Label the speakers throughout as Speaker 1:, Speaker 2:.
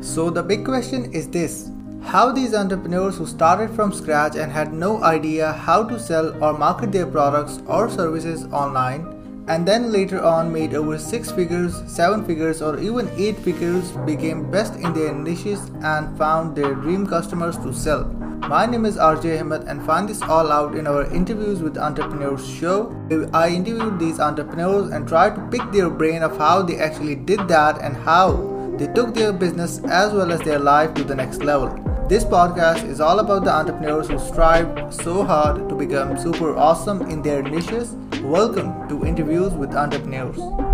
Speaker 1: So, the big question is this How these entrepreneurs who started from scratch and had no idea how to sell or market their products or services online and then later on made over 6 figures, 7 figures, or even 8 figures, became best in their niches and found their dream customers to sell. My name is RJ Ahmed and find this all out in our interviews with entrepreneurs show. I interviewed these entrepreneurs and tried to pick their brain of how they actually did that and how they took their business as well as their life to the next level. This podcast is all about the entrepreneurs who strive so hard to become super awesome in their niches. Welcome to Interviews with Entrepreneurs.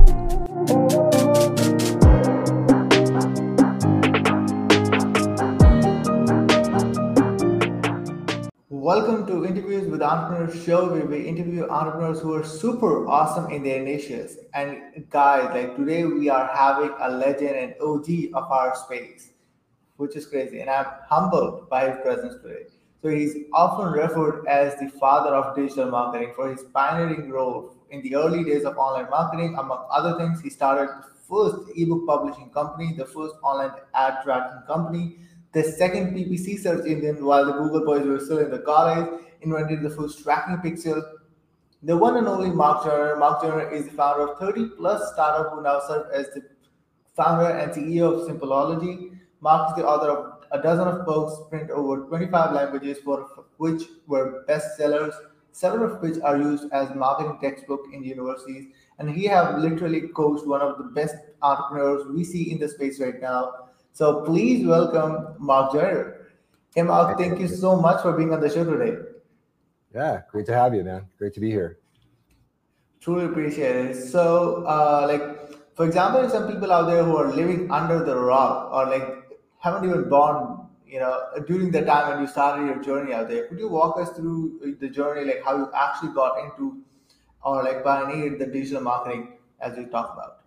Speaker 1: Welcome to Interviews with Entrepreneurs show where we interview entrepreneurs who are super awesome in their niches. And guys, like today we are having a legend and OG of our space, which is crazy. And I'm humbled by his presence today. So he's often referred as the father of digital marketing for his pioneering role in the early days of online marketing. Among other things, he started the first ebook publishing company, the first online ad tracking company, the second PPC search engine while the Google boys were still in the college, invented the first tracking pixel. The one and only Mark Joyner. Mark Joyner is the founder of 30 plus startup who now serve as the founder and CEO of Simpleology. Mark is the author of a dozen of books, print over 25 languages, for which were bestsellers, several of which are used as marketing textbook in universities. And he have literally coached one of the best entrepreneurs we see in the space right now, so please welcome Mark Joyner. Hey, Mark, thank you so much for being on the show today.
Speaker 2: Yeah, great to have you, man. Great to be here.
Speaker 1: Truly appreciate it. So, uh, like, for example, some people out there who are living under the rock or like haven't even born, you know, during the time when you started your journey out there, could you walk us through the journey, like how you actually got into or like pioneered the digital marketing as we talked about?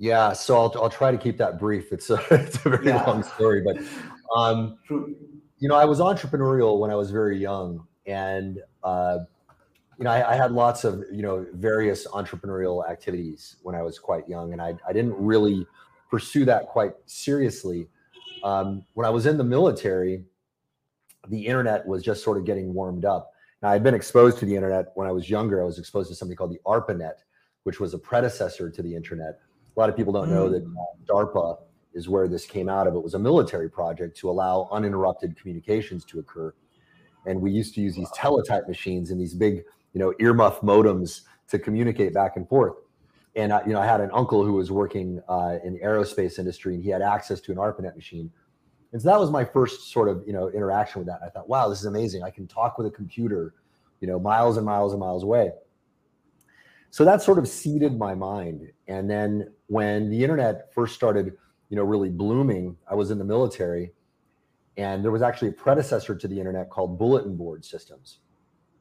Speaker 2: Yeah, so I'll, I'll try to keep that brief. It's a, it's a very yeah. long story, but um, you know, I was entrepreneurial when I was very young, and uh, you know, I, I, had lots of you know various entrepreneurial activities when I was quite young, and I, I didn't really pursue that quite seriously. Um, when I was in the military, the internet was just sort of getting warmed up. Now, I'd been exposed to the internet when I was younger. I was exposed to something called the ARPANET, which was a predecessor to the internet lot of people don't know that mm. uh, DARPA is where this came out of. It was a military project to allow uninterrupted communications to occur. And we used to use these teletype machines and these big, you know, earmuff modems to communicate back and forth. And I, you know, I had an uncle who was working uh, in the aerospace industry, and he had access to an ARPANET machine. And so that was my first sort of, you know, interaction with that. I thought, wow, this is amazing. I can talk with a computer, you know, miles and miles and miles away. So that sort of seeded my mind. And then when the internet first started, you know, really blooming, I was in the military, and there was actually a predecessor to the internet called bulletin board systems.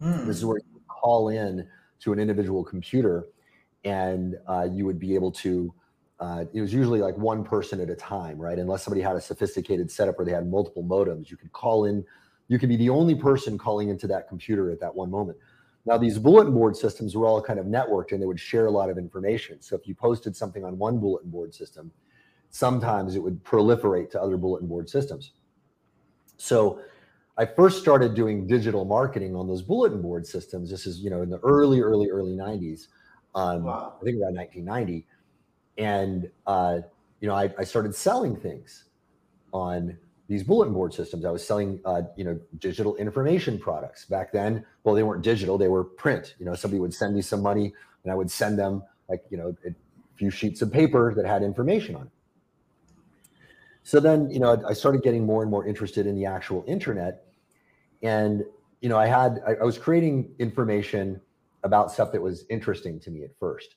Speaker 2: Mm. This is where you call in to an individual computer, and uh, you would be able to. Uh, it was usually like one person at a time, right? Unless somebody had a sophisticated setup where they had multiple modems, you could call in. You could be the only person calling into that computer at that one moment. Now, these bulletin board systems were all kind of networked and they would share a lot of information. So if you posted something on one bulletin board system, sometimes it would proliferate to other bulletin board systems. So I first started doing digital marketing on those bulletin board systems. This is, you know, in the early, early, early 90s. Um, wow. I think around 1990. And, uh, you know, I, I started selling things on these bulletin board systems. I was selling, uh, you know, digital information products back then. Well, they weren't digital; they were print. You know, somebody would send me some money, and I would send them like you know a few sheets of paper that had information on it. So then, you know, I started getting more and more interested in the actual internet, and you know, I had I, I was creating information about stuff that was interesting to me at first,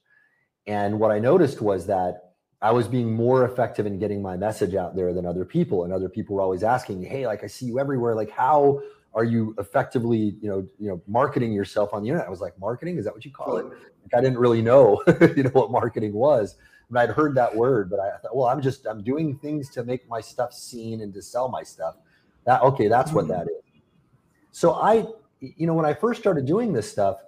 Speaker 2: and what I noticed was that I was being more effective in getting my message out there than other people. And other people were always asking Hey, like I see you everywhere. Like, how are you effectively, you know, you know, marketing yourself on the internet? I was like, marketing, is that what you call it? Like, I didn't really know, you know, what marketing was. And I'd heard that word, but I thought, well, I'm just I'm doing things to make my stuff seen and to sell my stuff. That okay, that's what that is. So I, you know, when I first started doing this stuff,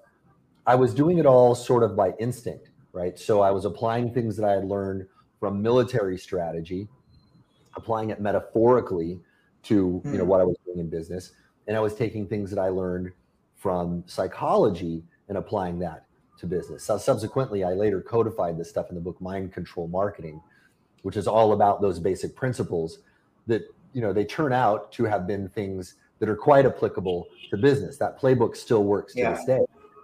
Speaker 2: I was doing it all sort of by instinct, right? So I was applying things that I had learned from military strategy. applying it metaphorically to you know hmm. what I was doing in business, and I was taking things that I learned from psychology and applying that to business. So subsequently, I later codified this stuff in the book Mind Control Marketing, which is all about those basic principles that you know they turn out to have been things that are quite applicable to business. That playbook still works to yeah. this day,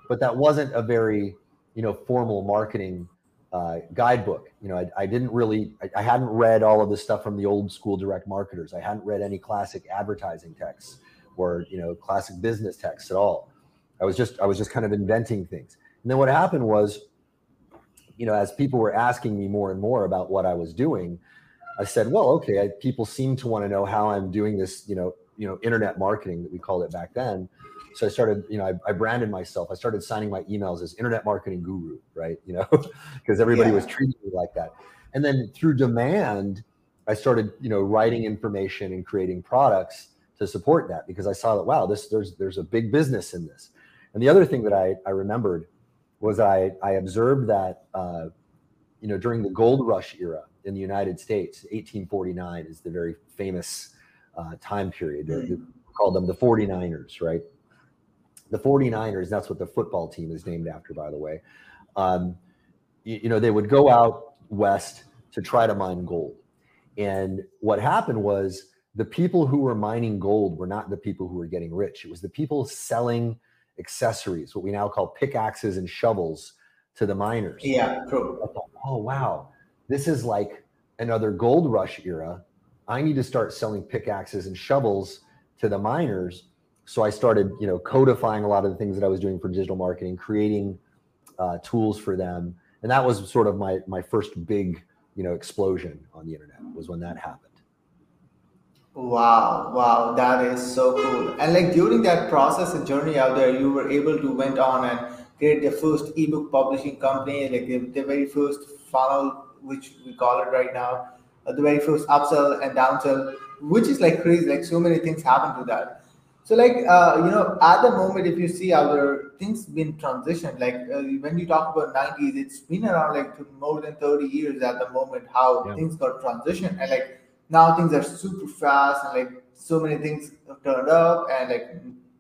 Speaker 2: but that wasn't a very you know formal marketing uh, guidebook. You know, I, I didn't really, I, I, hadn't read all of this stuff from the old school direct marketers. I hadn't read any classic advertising texts or you know classic business texts at all. I was just, I was just kind of inventing things. And then what happened was, you know, as people were asking me more and more about what I was doing, I said, well, okay, I, people seem to want to know how I'm doing this, you know, you know, internet marketing that we called it back then. So I started, you know, I, I branded myself. I started signing my emails as internet marketing guru, right? You know, because everybody yeah. was treating me like that. And then through demand, I started, you know, writing information and creating products to support that because I saw that wow, this there's there's a big business in this. And the other thing that I I remembered was I I observed that uh, you know during the gold rush era in the United States, 1849 is the very famous uh, time period. Mm. Called them the 49ers, right? The 49ers, that's what the football team is named after, by the way. Um, you, you know, they would go out west to try to mine gold. And what happened was the people who were mining gold were not the people who were getting rich. It was the people selling accessories, what we now call pickaxes and shovels to the miners.
Speaker 1: Yeah, true.
Speaker 2: Thought, oh, wow. This is like another gold rush era. I need to start selling pickaxes and shovels to the miners so I started, you know, codifying a lot of the things that I was doing for digital marketing, creating uh, tools for them, and that was sort of my my first big, you know, explosion on the internet was when that happened.
Speaker 1: Wow, wow, that is so cool. And like during that process and journey out there, you were able to went on and create the first ebook publishing company, like the, the very first funnel, which we call it right now, uh, the very first upsell and downsell, which is like crazy. Like so many things happen to that. So like uh, you know, at the moment, if you see our things been transitioned, like uh, when you talk about '90s, it's been around like more than 30 years at the moment how yeah. things got transitioned, and like now things are super fast, and like so many things have turned up, and like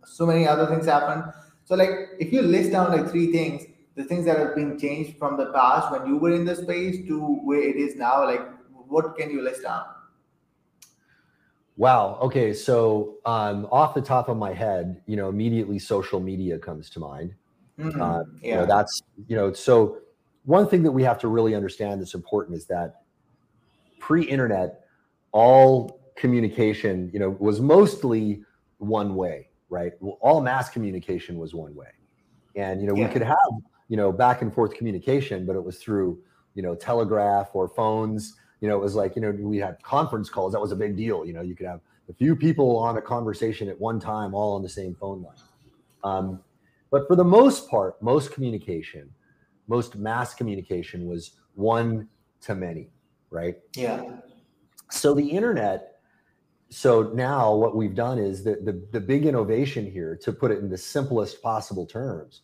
Speaker 1: so many other things happen. So like if you list down like three things, the things that have been changed from the past when you were in the space to where it is now, like what can you list down?
Speaker 2: Wow. Okay. So, um, off the top of my head, you know, immediately social media comes to mind. Mm-hmm. Uh, yeah. You know, that's, you know, so one thing that we have to really understand that's important is that pre internet, all communication, you know, was mostly one way, right? Well, all mass communication was one way. And, you know, yeah. we could have, you know, back and forth communication, but it was through, you know, telegraph or phones you know, it was like, you know, we had conference calls. That was a big deal. You know, you could have a few people on a conversation at one time, all on the same phone line. Um, but for the most part, most communication, most mass communication was one to many, right?
Speaker 1: Yeah.
Speaker 2: So the internet, so now what we've done is that the, the big innovation here, to put it in the simplest possible terms,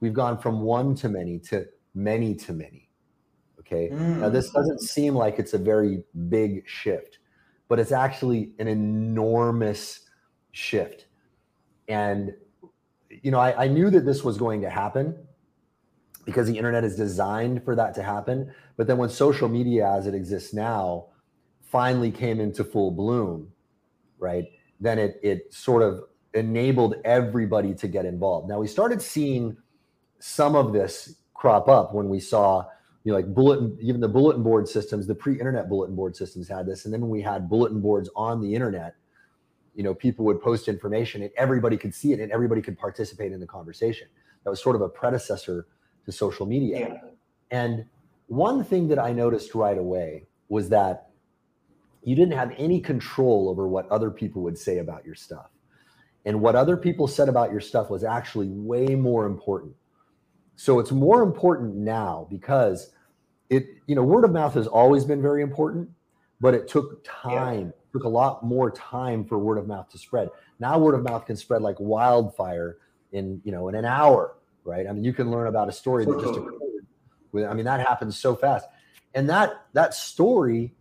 Speaker 2: we've gone from one to many to many to many. Okay. Mm. Now, this doesn't seem like it's a very big shift, but it's actually an enormous shift. And, you know, I, I knew that this was going to happen because the internet is designed for that to happen. But then when social media as it exists now finally came into full bloom, right, then it, it sort of enabled everybody to get involved. Now we started seeing some of this crop up when we saw you know, like bulletin, even the bulletin board systems, the pre-internet bulletin board systems had this. And then when we had bulletin boards on the internet, you know, people would post information and everybody could see it and everybody could participate in the conversation. That was sort of a predecessor to social media. Yeah. And one thing that I noticed right away was that you didn't have any control over what other people would say about your stuff. And what other people said about your stuff was actually way more important. So it's more important now because it you know word of mouth has always been very important but it took time yeah. took a lot more time for word of mouth to spread now word of mouth can spread like wildfire in you know in an hour right i mean you can learn about a story that just occurred with i mean that happens so fast and that that story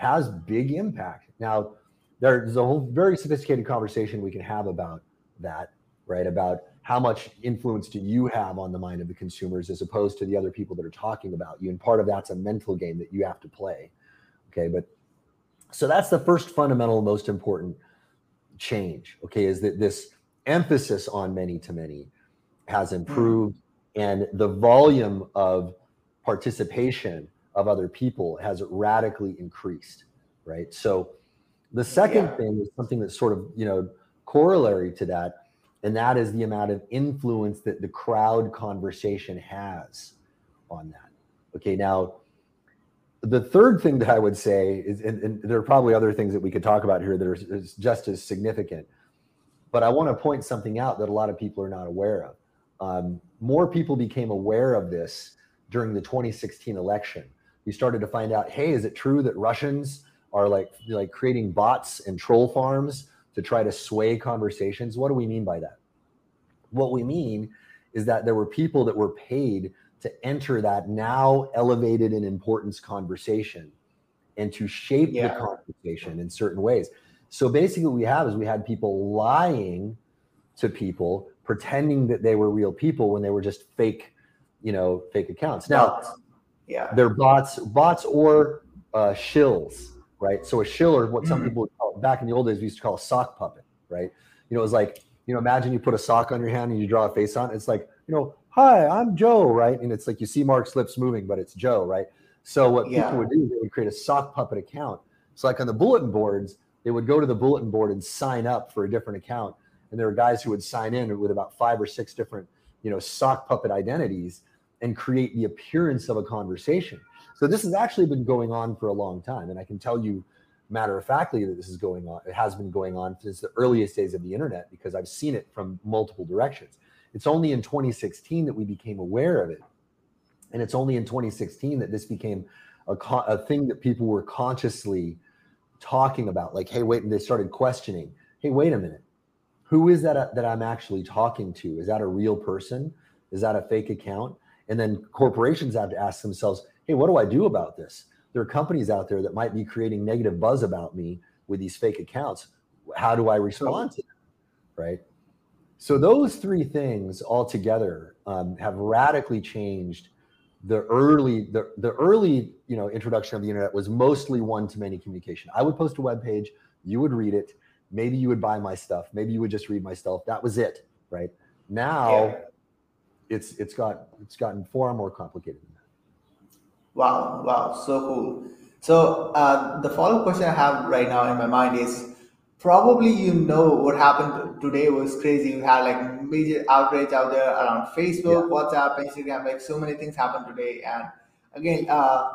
Speaker 2: has big impact. Now, there's a whole very sophisticated conversation we can have about that, right? About how much influence do you have on the mind of the consumers as opposed to the other people that are talking about you? And part of that's a mental game that you have to play. Okay, but so that's the first fundamental, most important change. Okay, is that this emphasis on many to many has hmm. improved, and the volume of participation of other people has radically increased. Right. So the second yeah. thing is something that's sort of you know corollary to that, and that is the amount of influence that the crowd conversation has on that. Okay, now the third thing that I would say is, and, and, there are probably other things that we could talk about here that are just as significant, but I want to point something out that a lot of people are not aware of. Um, more people became aware of this during the 2016 election. We started to find out, hey, is it true that Russians are like like creating bots and troll farms to try to sway conversations? What do we mean by that? What we mean is that there were people that were paid to enter that now elevated in importance conversation and to shape yeah. the conversation in certain ways. So basically, what we have is we had people lying to people, pretending that they were real people when they were just fake, you know, fake accounts. Now, yeah, they're bots, bots or uh, shills, right? So a shill or what some mm-hmm. people call, back in the old days we used to call a sock puppet, right? You know, it was like you know, imagine you put a sock on your hand and you draw a face on. It. It's like you know, hi, I'm Joe, right? And it's like you see Mark's lips moving, but it's Joe, right? So what yeah. people would do, they would create a sock puppet account. So like on the bulletin boards, they would go to the bulletin board and sign up for a different account. And there were guys who would sign in with about five or six different, you know, sock puppet identities and create the appearance of a conversation. So this has actually been going on for a long time. And I can tell you matter of factly that this is going on. It has been going on since the earliest days of the internet because I've seen it from multiple directions. It's only in 2016 that we became aware of it. And it's only in 2016 that this became a, a thing that people were consciously talking about. Like, hey, wait, and they started questioning, hey, wait a minute. Who is that uh, that I'm actually talking to? Is that a real person? Is that a fake account? And then corporations have to ask themselves, hey, what do I do about this? There are companies out there that might be creating negative buzz about me with these fake accounts. How do I respond to them? Right. So those three things all together um, have radically changed the early the, the early you know introduction of the internet was mostly one-to-many communication. I would post a web page, you would read it, maybe you would buy my stuff, maybe you would just read my stuff. That was it, right? Now yeah. it's it's got it's gotten far more complicated.
Speaker 1: Wow, wow, so cool. So uh, the follow-up question I have right now in my mind is probably you know what happened today was crazy. We had like major outrage out there around Facebook, yeah. WhatsApp, Instagram. Like so many things happened today. And again, uh,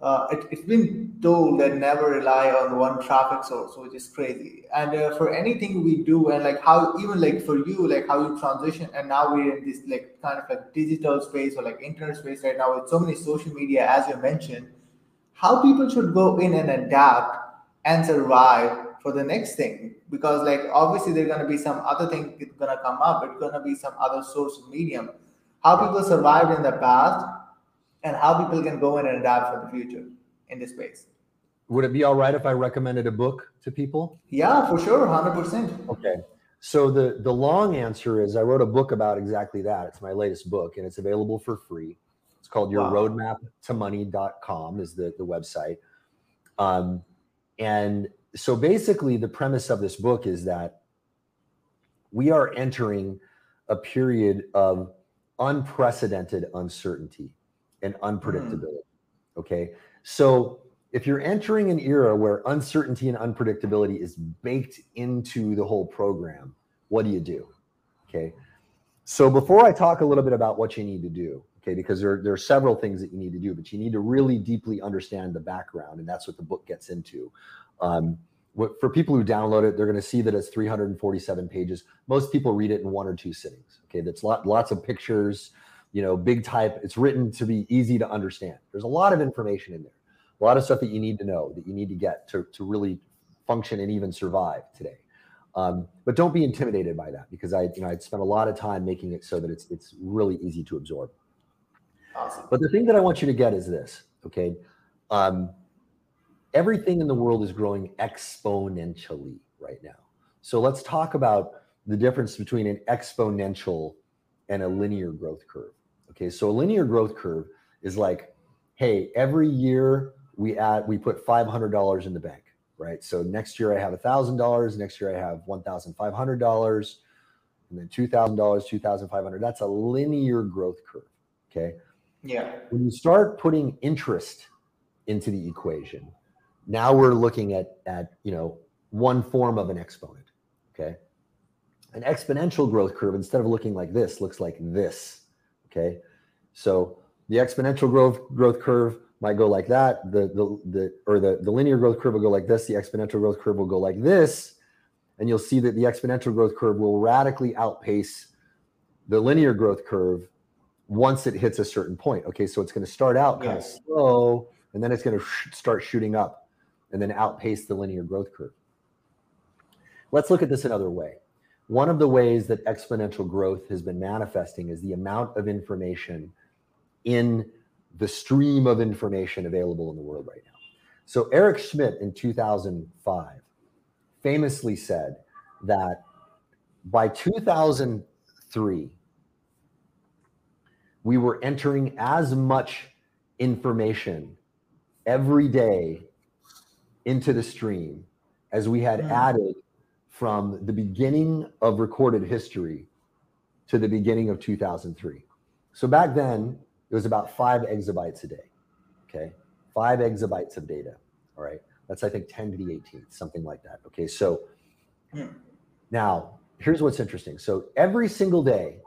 Speaker 1: uh, it, has been told that never rely on one traffic source, which is crazy. And uh, for anything we do, and like how even like for you, like how you transition, and now we're in this like kind of like digital space or like internet space right now with so many social media, as you mentioned. How people should go in and adapt and survive for the next thing because like obviously there's to be some other thing going to come up it's to be some other source medium how people survived in the past and how people can go in and adapt for the future in this space.
Speaker 2: Would it be all right if i recommended a book to people?
Speaker 1: Yeah for sure 100%
Speaker 2: okay. So the the long answer is i wrote a book about exactly that. It's my latest book and it's available for free. It's called your wow. roadmap to money.com is the, the website. Um, and so basically, the premise of this book is that we are entering a period of unprecedented uncertainty and unpredictability. Mm. Okay. So if you're entering an era where uncertainty and unpredictability is baked into the whole program, what do you do? Okay. So before I talk a little bit about what you need to do, okay, because there, there are several things that you need to do, but you need to really deeply understand the background, and that's what the book gets into. Um, for people who download it, they're going to see that it's 347 pages. Most people read it in one or two sittings. Okay, that's lot, lots of pictures, you know, big type. It's written to be easy to understand. There's a lot of information in there, a lot of stuff that you need to know, that you need to get to, to really function and even survive today. Um, but don't be intimidated by that because I, you know, I'd spent a lot of time making it so that it's it's really easy to absorb. Awesome. But the thing that I want you to get is this, okay? Um, everything in the world is growing exponentially right now. So let's talk about the difference between an exponential and a linear growth curve. Okay, so a linear growth curve is like, hey, every year we add we put five hundred dollars in the bank, right? So next year I have a thousand dollars, next year I have one thousand five hundred dollars, and then two thousand dollars, two thousand five hundred. That's a linear growth curve. Okay.
Speaker 1: Yeah.
Speaker 2: When you start putting interest into the equation, now we're looking at at you know one form of an exponent. Okay. An exponential growth curve, instead of looking like this, looks like this. Okay. So the exponential growth growth curve might go like that. The the the or the, the linear growth curve will go like this. The exponential growth curve will go like this. And you'll see that the exponential growth curve will radically outpace the linear growth curve once it hits a certain point. Okay, so it's going to start out kind yes. of slow, and then it's going to sh- start shooting up, and then outpace the linear growth curve. Let's look at this another way. One of the ways that exponential growth has been manifesting is the amount of information in the stream of information available in the world right now. So Eric Schmidt in 2005 famously said that by 2003 we were entering as much information every day into the stream as we had mm. added from the beginning of recorded history to the beginning of 2003. So back then, it was about five exabytes a day. Okay. Five exabytes of data. All right. That's, I think, 10 to the 18th, something like that. Okay. So hmm. now here's what's interesting. So every single day,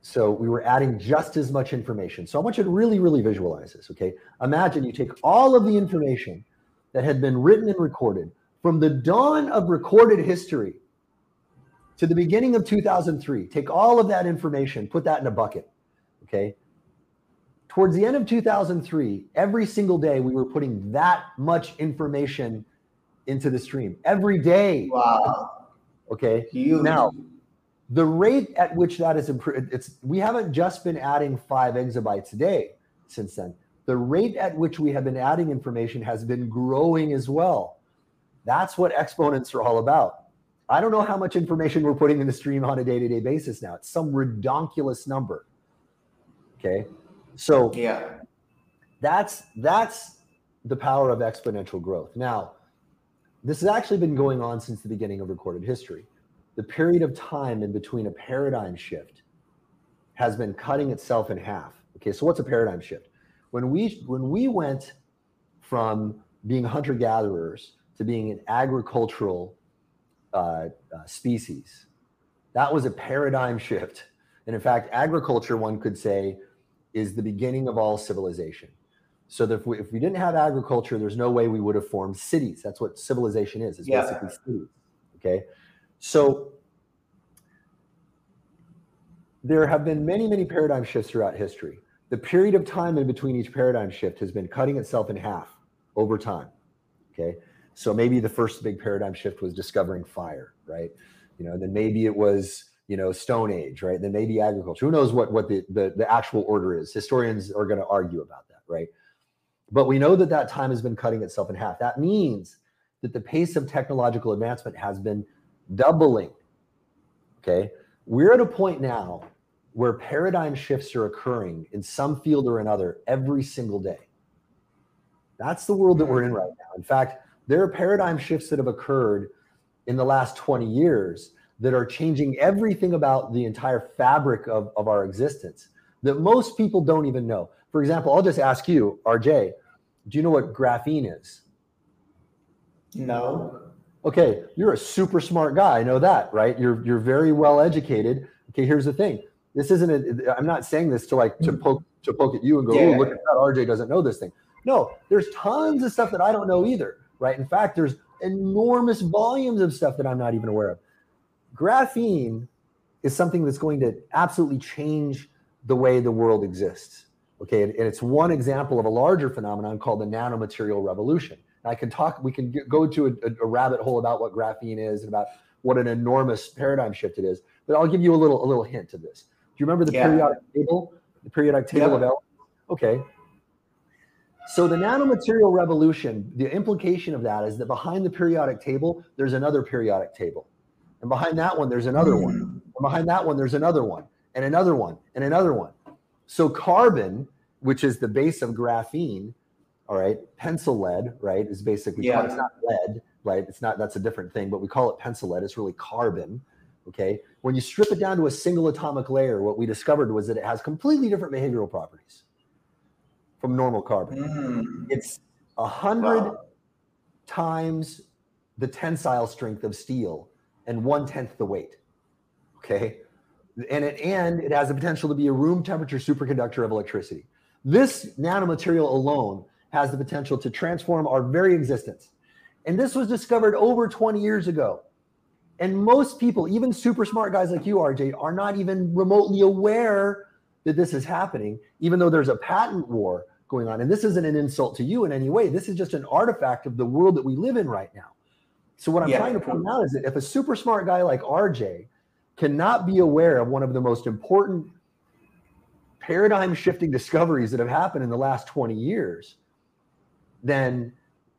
Speaker 2: so we were adding just as much information. So I want you to really, really visualize this. Okay. Imagine you take all of the information that had been written and recorded from the dawn of recorded history to the beginning of 2003. Take all of that information, put that in a bucket. Okay towards the end of 2003, every single day we were putting that much information into the stream every day.
Speaker 1: Wow.
Speaker 2: Okay. Huge. Now, the rate at which that is improved, it's we haven't just been adding five exabytes a day since then. The rate at which we have been adding information has been growing as well. That's what exponents are all about. I don't know how much information we're putting in the stream on a day to day basis now. It's some redonkulous number. Okay. So
Speaker 1: yeah,
Speaker 2: that's that's the power of exponential growth. Now, this has actually been going on since the beginning of recorded history. The period of time in between a paradigm shift has been cutting itself in half. Okay, so what's a paradigm shift? When we when we went from being hunter gatherers to being an agricultural uh, uh, species, that was a paradigm shift. And in fact, agriculture, one could say, is the beginning of all civilization. So that if we, if we didn't have agriculture, there's no way we would have formed cities. That's what civilization is. It's yeah. basically cities. Okay. So there have been many, many paradigm shifts throughout history. The period of time in between each paradigm shift has been cutting itself in half over time. Okay. So maybe the first big paradigm shift was discovering fire, right? You know, then maybe it was you know, Stone Age, right? Then maybe agriculture. Who knows what what the the, the actual order is? Historians are going to argue about that, right? But we know that that time has been cutting itself in half. That means that the pace of technological advancement has been doubling. Okay, we're at a point now where paradigm shifts are occurring in some field or another every single day. That's the world that we're in right now. In fact, there are paradigm shifts that have occurred in the last 20 years that are changing everything about the entire fabric of, of our existence that most people don't even know. For example, I'll just ask you, RJ, do you know what graphene is?
Speaker 1: No.
Speaker 2: Okay, you're a super smart guy. I know that, right? You're you're very well educated. Okay, here's the thing. This isn't a I'm not saying this to like to mm-hmm. poke to poke at you and go, yeah. oh, look at that. RJ doesn't know this thing. No, there's tons of stuff that I don't know either, right? In fact, there's enormous volumes of stuff that I'm not even aware of graphene is something that's going to absolutely change the way the world exists. Okay, and, and it's one example of a larger phenomenon called the nanomaterial revolution. I can talk, we can get, go to a, a, rabbit hole about what graphene is and about what an enormous paradigm shift it is. But I'll give you a little a little hint of this. Do you remember the yeah. periodic table? The periodic table yeah. of elements? Okay. So the nanomaterial revolution, the implication of that is that behind the periodic table, there's another periodic table. And behind that one, there's another one. Hmm. And behind that one, there's another one, and another one, and another one. So carbon, which is the base of graphene, all right, pencil lead, right, is basically yeah. it's not lead, right? It's not that's a different thing, but we call it pencil lead. It's really carbon. Okay. When you strip it down to a single atomic layer, what we discovered was that it has completely different behavioral properties from normal carbon. Mm. It's a hundred wow. times the tensile strength of steel and one tenth the weight. Okay. And it, and it has the potential to be a room temperature superconductor of electricity. This nanomaterial alone has the potential to transform our very existence. And this was discovered over 20 years ago. And most people, even super smart guys like you, RJ, are not even remotely aware that this is happening, even though there's a patent war going on. And this isn't an insult to you in any way. This is just an artifact of the world that we live in right now. So what I'm yeah. trying to point out is that if a super smart guy like RJ cannot be aware of one of the most important paradigm shifting discoveries that have happened in the last 20 years, then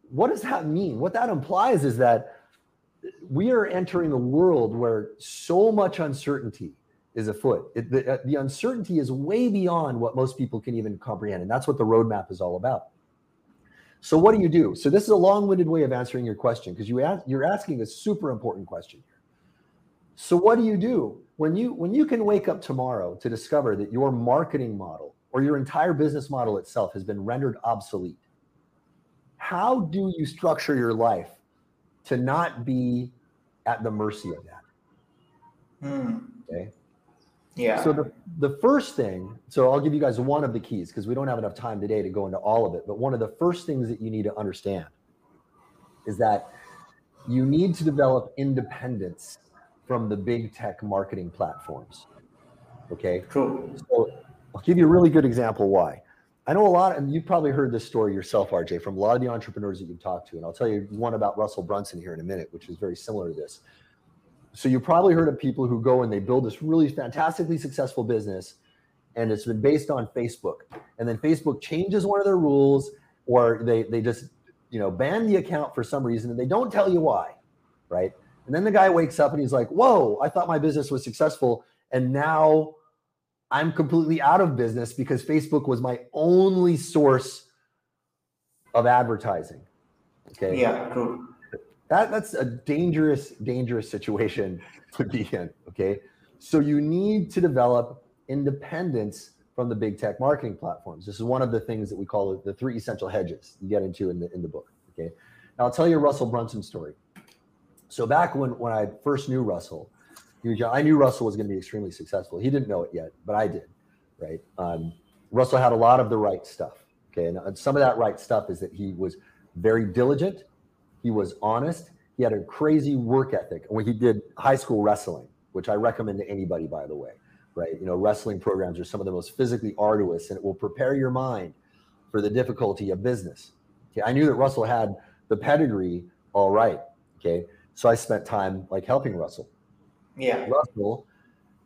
Speaker 2: what does that mean? What that implies is that we are entering a world where so much uncertainty is afoot. It, the, uh, the uncertainty is way beyond what most people can even comprehend. And that's what the roadmap is all about. So, what do you do? So, this is a long winded way of answering your question because you ask, you're asking a super important question here. So, what do you do when you when you can wake up tomorrow to discover that your marketing model or your entire business model itself has been rendered obsolete? How do you structure your life to not be at the mercy of that?
Speaker 1: Hmm.
Speaker 2: Okay.
Speaker 1: Yeah.
Speaker 2: So the, the first thing, so I'll give you guys one of the keys because we don't have enough time today to go into all of it. But one of the first things that you need to understand is that you need to develop independence from the big tech marketing platforms. Okay.
Speaker 1: True.
Speaker 2: So I'll give you a really good example why. I know a lot, and you've probably heard this story yourself, RJ, from a lot of the entrepreneurs that you've talked to. And I'll tell you one about Russell Brunson here in a minute, which is very similar to this. So you probably heard of people who go and they build this really fantastically successful business, and it's been based on Facebook. And then Facebook changes one of their rules, or they they just you know ban the account for some reason, and they don't tell you why, right? And then the guy wakes up and he's like, "Whoa! I thought my business was successful, and now." I'm completely out of business because Facebook was my only source of advertising. Okay.
Speaker 1: Yeah, true.
Speaker 2: That that's a dangerous, dangerous situation to be in. Okay. So you need to develop independence from the big tech marketing platforms. This is one of the things that we call the three essential hedges you get into in the in the book. Okay. Now I'll tell you a Russell Brunson story. So back when when I first knew Russell, I knew Russell was going to be extremely successful. He didn't know it yet, but I did. Right. Um, Russell had a lot of the right stuff. Okay. And some of that right stuff is that he was very diligent. He was honest. He had a crazy work ethic. When he did high school wrestling, which I recommend to anybody, by the way, right? You know, wrestling programs are some of the most physically arduous and it will prepare your mind for the difficulty of business. Okay. I knew that Russell had the pedigree all right. Okay. So I spent time like helping Russell.
Speaker 1: Yeah.
Speaker 2: Russell,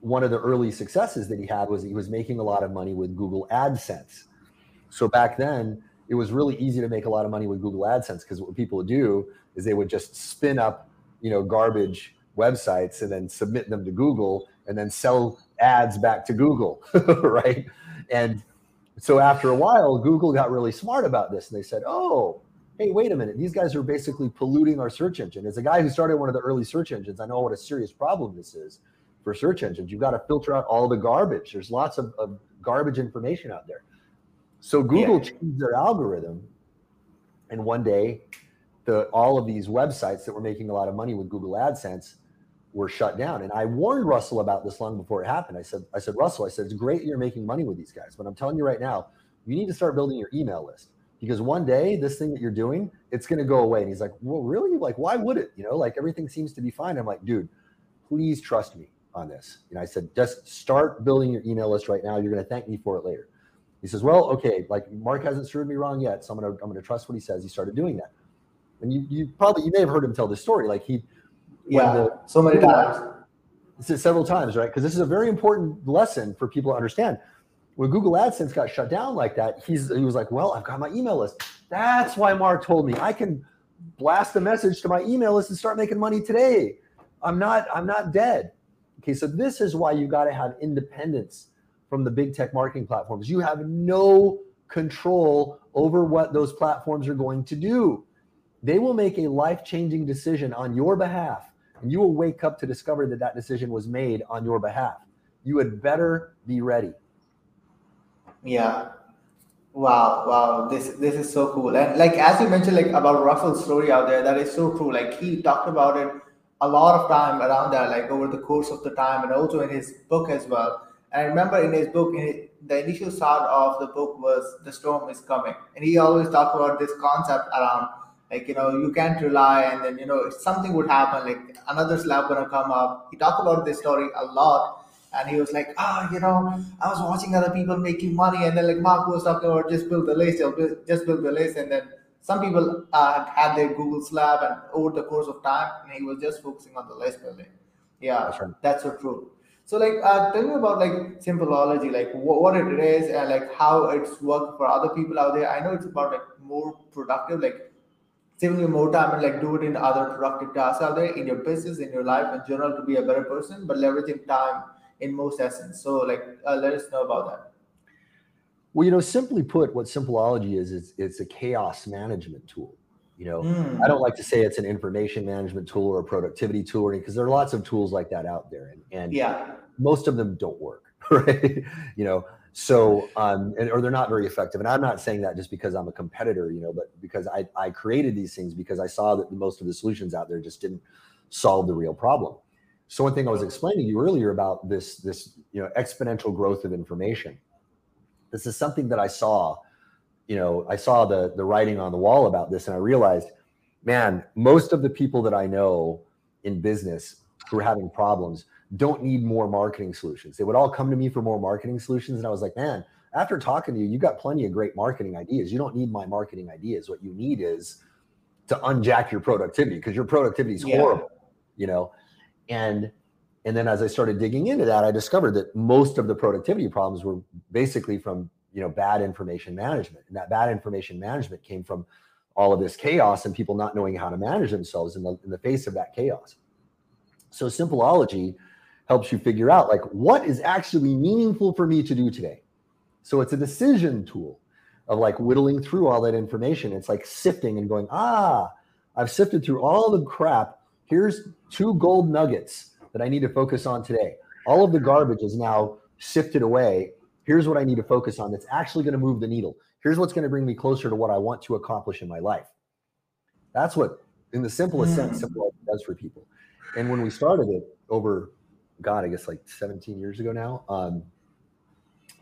Speaker 2: one of the early successes that he had was he was making a lot of money with Google AdSense. So back then, it was really easy to make a lot of money with Google AdSense because what people would do is they would just spin up, you know, garbage websites and then submit them to Google and then sell ads back to Google, right? And so after a while, Google got really smart about this and they said, "Oh, hey, wait a minute, these guys are basically polluting our search engine. As a guy who started one of the early search engines, I know what a serious problem this is for search engines. You've got to filter out all the garbage. There's lots of, of garbage information out there. So Google yeah. changed their algorithm, and one day, the all of these websites that were making a lot of money with Google AdSense were shut down. And I warned Russell about this long before it happened. I said, I said, Russell, I said, it's great you're making money with these guys, but I'm telling you right now, you need to start building your email list because one day this thing that you're doing it's going to go away. And he's like well really? Like why would it? You know like everything seems to be fine. I'm like dude please trust me on this. And i said just start building your email list right now. You're going to thank me for it later he says well okay like mark hasn't screwed me wrong yet so i'm going to i'm to trust what he says he started doing that and you you probably you may have heard him tell this story like he
Speaker 1: yeah the, so many times
Speaker 2: several times right because this is a very important lesson for people to understand when Google AdSense got shut down like that, he's he was like, well, I've got my email list. That's why Mark told me I can blast a message to my email list and start making money today. I'm not I'm not dead. Okay, so this is why you got to have independence from the big tech marketing platforms. You have no control over what those platforms are going to do. They will make a life-changing decision on your behalf, and you will wake up to discover that that decision was made on your behalf. You had better be ready.
Speaker 1: Yeah. Wow, wow, this this is so cool. And like as you mentioned, like about Russell's story out there, that is so true. Like he talked about it a lot of time around that, like over the course of the time, and also in his book as well. And I remember in his book, in his, the initial start of the book was the storm is coming, and he always talked about this concept around like you know you can't rely, and then you know something would happen, like another slap gonna come up. He talked about this story a lot and he was like, ah, oh, you know, I was watching other people making money, and then like Mark was talking about just build the list, just build the list, and then some people uh, had their Google Slap, and over the course of time, and he was just focusing on the list building. Yeah, that's, right. that's so true. So like, uh, tell me about like Simpleology, like what, what it is, and like how it's worked for other people out there. I know it's about like more productive, like saving you more time and like do it in other productive tasks out there in your business, in your life in general to be a better person, but leveraging time in most essence. So, like, uh, let us know about that.
Speaker 2: Well, you know, simply put, what Simpleology is, is it's a chaos management tool. You know, mm. I don't like to say it's an information management tool or a productivity tool because there are lots of tools like that out there, and, and
Speaker 1: yeah,
Speaker 2: most of them don't work, right? you know, so um, and, or they're not very effective. And I'm not saying that just because I'm a competitor, you know, but because I I created these things because I saw that most of the solutions out there just didn't solve the real problem. So one thing I was explaining to you earlier about this this you know exponential growth of information. This is something that I saw, you know, I saw the the writing on the wall about this, and I realized, man, most of the people that I know in business who are having problems don't need more marketing solutions. They would all come to me for more marketing solutions, and I was like, man, after talking to you, you got plenty of great marketing ideas. You don't need my marketing ideas. What you need is to unjack your productivity because your productivity is yeah. horrible, you know and and then as i started digging into that i discovered that most of the productivity problems were basically from you know bad information management and that bad information management came from all of this chaos and people not knowing how to manage themselves in the, in the face of that chaos so simpleology helps you figure out like what is actually meaningful for me to do today so it's a decision tool of like whittling through all that information it's like sifting and going ah i've sifted through all the crap here's two gold nuggets that I need to focus on today. All of the garbage is now sifted away. Here's what I need to focus on that's actually going to move the needle. Here's what's going to bring me closer to what I want to accomplish in my life. That's what, in the simplest mm. sense, Simpleology does for people. And when we started it over, God, I guess like 17 years ago now, um,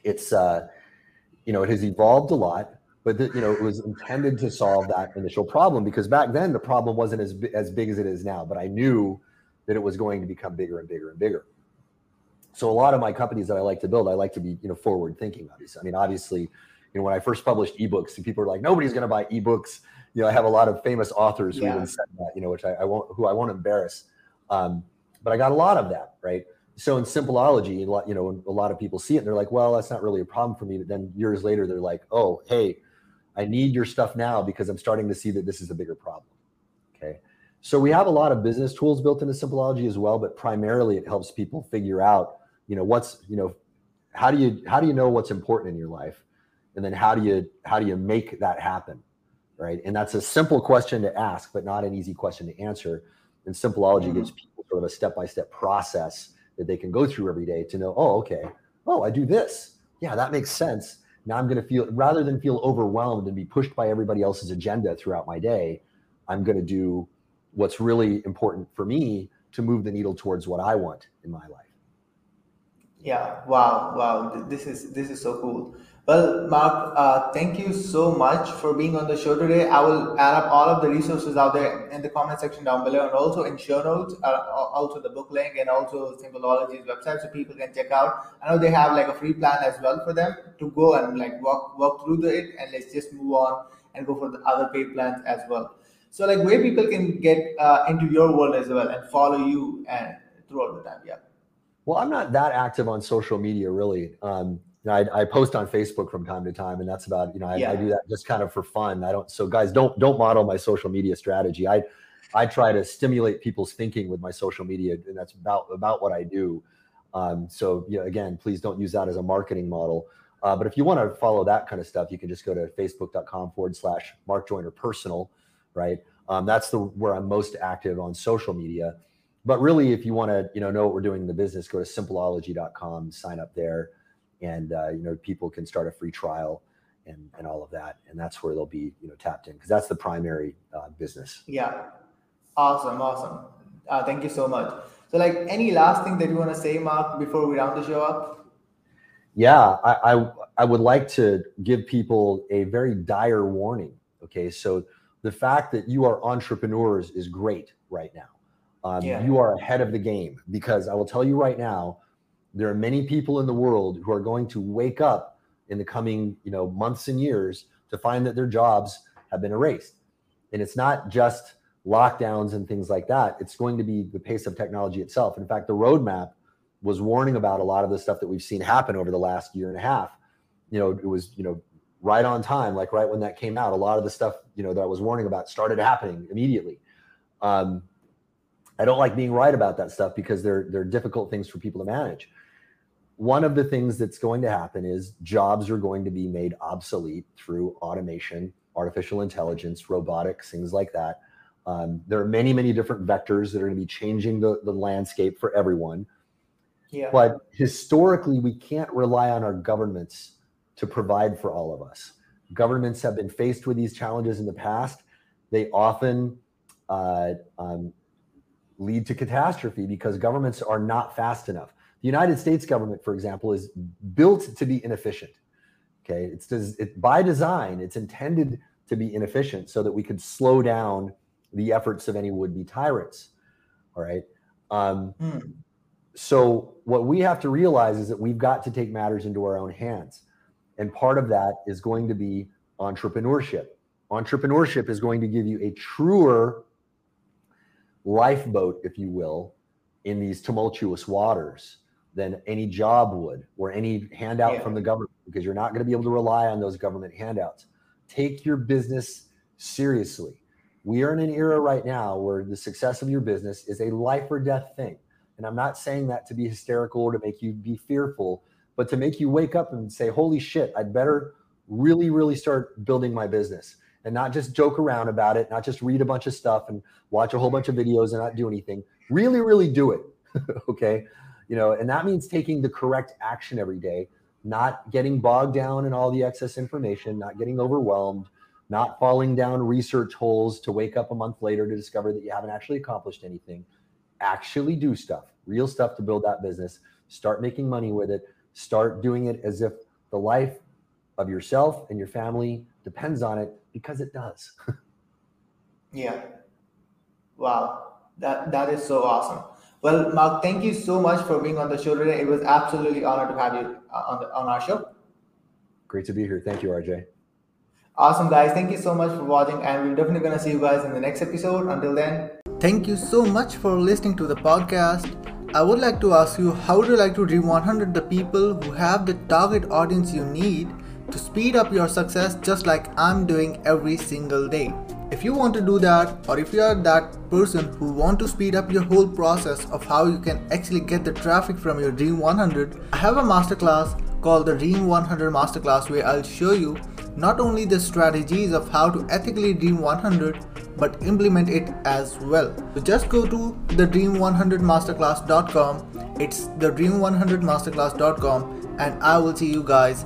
Speaker 2: it's, uh, you know, it has evolved a lot but you know it was intended to solve that initial problem because back then the problem wasn't as as big as it is now but i knew that it was going to become bigger and bigger and bigger so a lot of my companies that i like to build i like to be you know forward thinking obviously i mean obviously you know when i first published ebooks and people are like nobody's going to buy ebooks you know i have a lot of famous authors who yeah. even said that you know which I, I, won't who i won't embarrass um, but i got a lot of that right so in simpleology you know a lot of people see it and they're like well that's not really a problem for me but then years later they're like oh hey I need your stuff now because I'm starting to see that this is a bigger problem. Okay. So we have a lot of business tools built into Simpleology as well, but primarily it helps people figure out, you know, what's, you know, how do you how do you know what's important in your life? And then how do you how do you make that happen? Right. And that's a simple question to ask, but not an easy question to answer. And Simpleology mm-hmm. gives people sort of a step-by-step process that they can go through every day to know, oh, okay, oh, I do this. Yeah, that makes sense now I'm going to feel, rather than feel overwhelmed and be pushed by everybody else's agenda throughout my day, I'm going to do what's really important for me to move the needle towards what I want in my life.
Speaker 1: Yeah. Wow. Wow. This is, this is so cool. Well, Mark, uh, thank you so much for being on the show today. I will add up all of the resources out there in the comment section down below and also in show notes, uh, also the book link and also Simpleology's website so people can check out. I know they have like a free plan as well for them to go and like walk, walk through the, it and let's just move on and go for the other paid plans as well. So like where people can get uh, into your world as well and follow you and throughout the time. Yeah.
Speaker 2: Well, I'm not that active on social media really. Um, you know, I, I, post on Facebook from time to time, and that's about you know I, yeah. I, do that just kind of for fun. I don't so guys don't don't model my social media strategy. I I try to stimulate people's thinking with my social media, and that's about about what I do. Um, so yeah, again, please don't use that as a marketing model. Uh, but if you want to follow that kind of stuff, you can just go to facebook.com forward slash Mark Joyner personal, right? Um, that's the where I'm most active on social media. But really, if you want to, you know, know what we're doing in the business, go to simpleology.com, sign up there and uh, you know people can start a free trial and and all of that and that's where they'll be you know tapped in because that's the primary uh, business.
Speaker 1: Yeah. Awesome awesome. Uh, thank you so much. So like any last thing that you want to say mark before we round the show up?
Speaker 2: Yeah I, I i would like to give people a very dire warning okay? So the fact that you are entrepreneurs is great right now um, yeah. you are ahead of the game because i will tell you right now there are many people in the world who are going to wake up in the coming you know months and years to find that their jobs have been erased. And it's not just lockdowns and things like that. It's going to be the pace of technology itself. In fact the roadmap was warning about a lot of the stuff that we've seen happen over the last year and a half. You know it was you know right on time like right when that came out a lot of the stuff you know that i was warning about started happening immediately. Um, i don't like being right about that stuff because they're they're difficult things for people to manage one of the things that's going to happen is jobs are going to be made obsolete through automation, artificial intelligence, robotics, things like that. Um, there are many, many different vectors that are going to be changing the, the landscape for everyone. Yeah. But historically, we can't rely on our governments to provide for all of us. Governments have been faced with these challenges in the past. They often uh, um, lead to catastrophe because governments are not fast enough. The United States government, for example, is built to be inefficient. Okay, it's it, by design. It's intended to be inefficient so that we could slow down the efforts of any would-be tyrants. All right. Um, mm. So what we have to realize is that we've got to take matters into our own hands, and part of that is going to be entrepreneurship. Entrepreneurship is going to give you a truer lifeboat, if you will, in these tumultuous waters than any job would or any handout yeah. from the government because you're not going to be able to rely on those government handouts. Take your business seriously. We are in an era right now where the success of your business is a life or death thing. And I'm not saying that to be hysterical or to make you be fearful, but to make you wake up and say, holy shit, I'd better really, really start building my business and not just joke around about it, not just read a bunch of stuff and watch a whole bunch of videos and not do anything. Really, really do it. okay you know and that means taking the correct action every day not getting bogged down in all the excess information not getting overwhelmed not falling down research holes to wake up a month later to discover that you haven't actually accomplished anything actually do stuff real stuff to build that business start making money with it start doing it as if the life of yourself and your family depends on it because it does
Speaker 1: yeah wow that that is so awesome well, Mark, thank you so much for being on the show today. It was absolutely honored to have you uh, on, the, on our show.
Speaker 2: Great to be here. Thank you, RJ.
Speaker 1: Awesome, guys. Thank you so much for watching, and we're definitely going to see you guys in the next episode. Until then, thank you so much for listening to the podcast. I would like to ask you how would you like to dream 100 the people who have the target audience you need to speed up your success just like I'm doing every single day. If you want to do that, or if you are that person who want to speed up your whole process of how you can actually get the traffic from your Dream 100, I have a masterclass called the Dream 100 Masterclass where I'll show you not only the strategies of how to ethically Dream 100 but implement it as well. So just go to the dream100masterclass.com. It's the dream100masterclass.com and I will see you guys